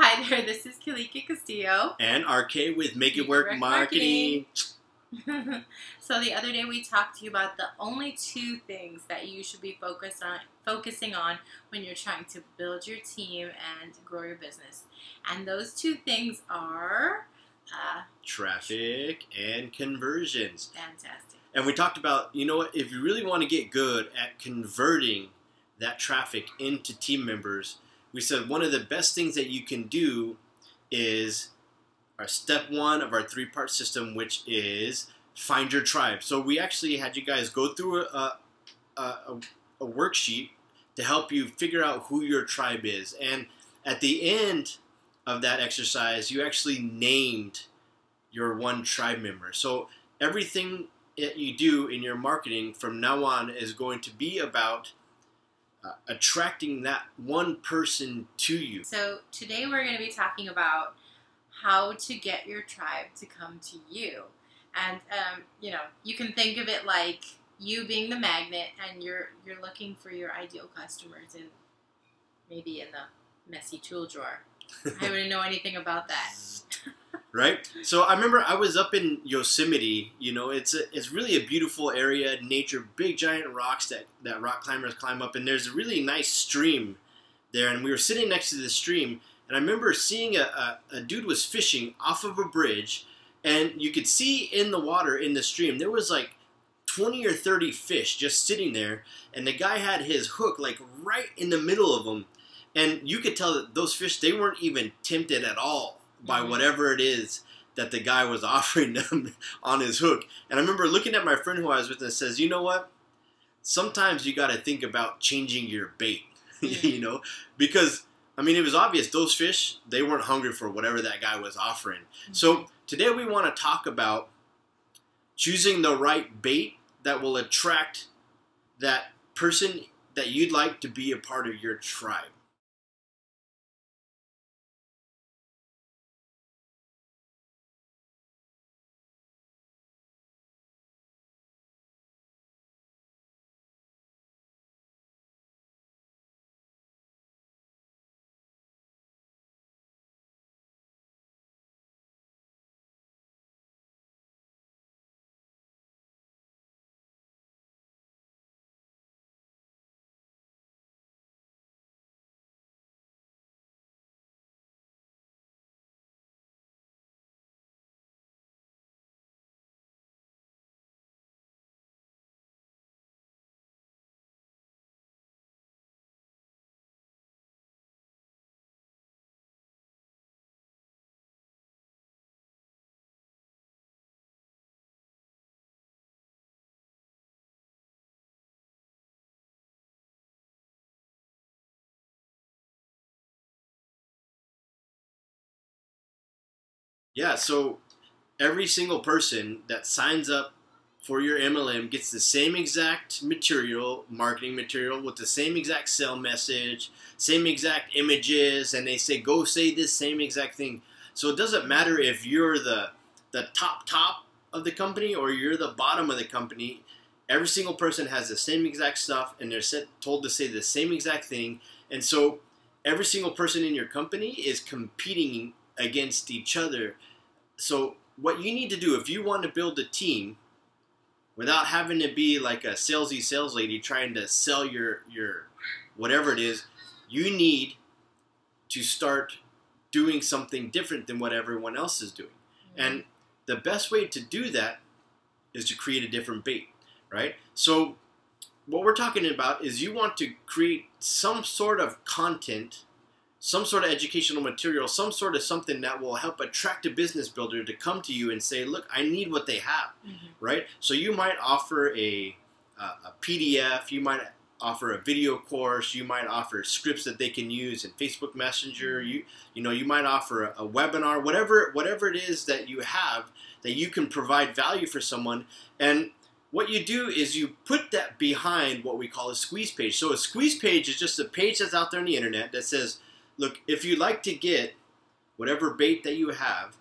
Hi there, this is Kalika Castillo. And RK with Make It Make It Work Work Marketing. so the other day we talked to you about the only two things that you should be focused on focusing on when you're trying to build your team and grow your business. And those two things are uh, Traffic and conversions. fantastic. And we talked about, you know what, if you really want to get good at converting that traffic into team members, we said one of the best things that you can do is our step one of our three part system, which is find your tribe. So we actually had you guys go through a, a, a, a worksheet to help you figure out who your tribe is. And at the end of that exercise, you actually named your one tribe member. So everything that you do in your marketing from now on is going to be about uh, attracting that one person to you. So today we're going to be talking about how to get your tribe to come to you. And um, you know, you can think of it like you being the magnet and you're you're looking for your ideal customers in maybe in the messy tool drawer. I wouldn't know anything about that. right? So I remember I was up in Yosemite. You know, it's a, it's really a beautiful area, nature, big giant rocks that that rock climbers climb up, and there's a really nice stream there. And we were sitting next to the stream, and I remember seeing a, a, a dude was fishing off of a bridge, and you could see in the water in the stream there was like 20 or 30 fish just sitting there, and the guy had his hook like right in the middle of them. And you could tell that those fish, they weren't even tempted at all by Mhm. whatever it is that the guy was offering them on his hook. And I remember looking at my friend who I was with and says, you know what? Sometimes you got to think about changing your bait, you know? Because, I mean, it was obvious those fish, they weren't hungry for whatever that guy was offering. So today we want to talk about choosing the right bait that will attract that person that you'd like to be a part of your tribe. Yeah, so every single person that signs up for your MLM gets the same exact material, marketing material, with the same exact sell message, same exact images, and they say, go say this same exact thing. So it doesn't matter if you're the, the top, top of the company or you're the bottom of the company. Every single person has the same exact stuff, and they're set, told to say the same exact thing. And so every single person in your company is competing against each other. So what you need to do if you want to build a team without having to be like a salesy sales lady trying to sell your your whatever it is, you need to start doing something different than what everyone else is doing. Mm-hmm. And the best way to do that is to create a different bait, right? So what we're talking about is you want to create some sort of content, some sort of educational material, some sort of something that will help attract a business builder to come to you and say, "Look, I need what they have." Mhm. Right? So you might offer a a, a PDF, you might offer a video course, you might offer scripts that they can use in Facebook Messenger, you you know, you might offer a, a webinar, whatever whatever it is that you have that you can provide value for someone and what you do is you put that behind what we call a squeeze page. So a squeeze page is just a page that's out there on the internet that says, look, if you'd like to get whatever bait that you have,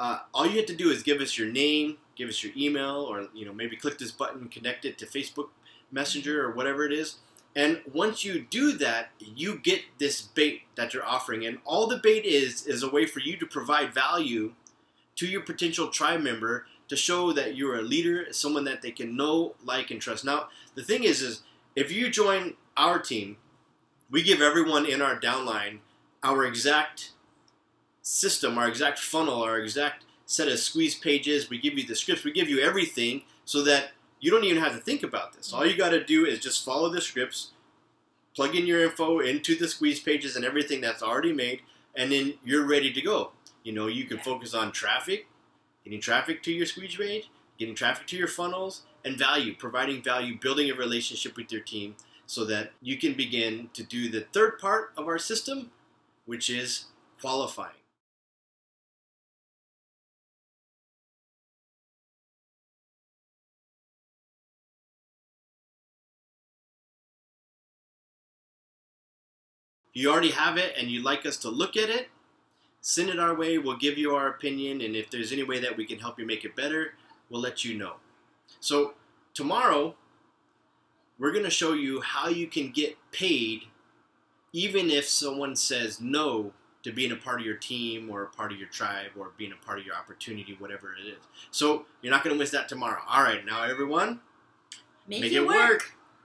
uh, all you have to do is give us your name, give us your email, or you know maybe click this button, connect it to Facebook Messenger or whatever it is, And once you do that, you get this bait that you're offering. And all the bait is is a way for you to provide value to your potential tribe member to show that you're a leader, someone that they can know, like, and trust. Now, the thing is, is if you join our team, we give everyone in our downline our exact system, our exact funnel, our exact set of squeeze pages. We give you the scripts, we give you everything so that you don't even have to think about this. All you got to do is just follow the scripts, plug in your info into the squeeze pages and everything that's already made, and then you're ready to go. You know, you can focus on traffic, getting traffic to your squeeze page, getting traffic to your funnels, and value, providing value, building a relationship with your team so that you can begin to do the third part of our system, which is qualifying. you already have it and you'd like us to look at it, send it our way. We'll give you our opinion, and if there's any way that we can help you make it better, we'll let you know. So, tomorrow, we're going to show you how you can get paid even if someone says no to being a part of your team or a part of your tribe or being a part of your opportunity, whatever it is. So, you're not going to miss that tomorrow. All right, now, everyone, Make, make it, work. work.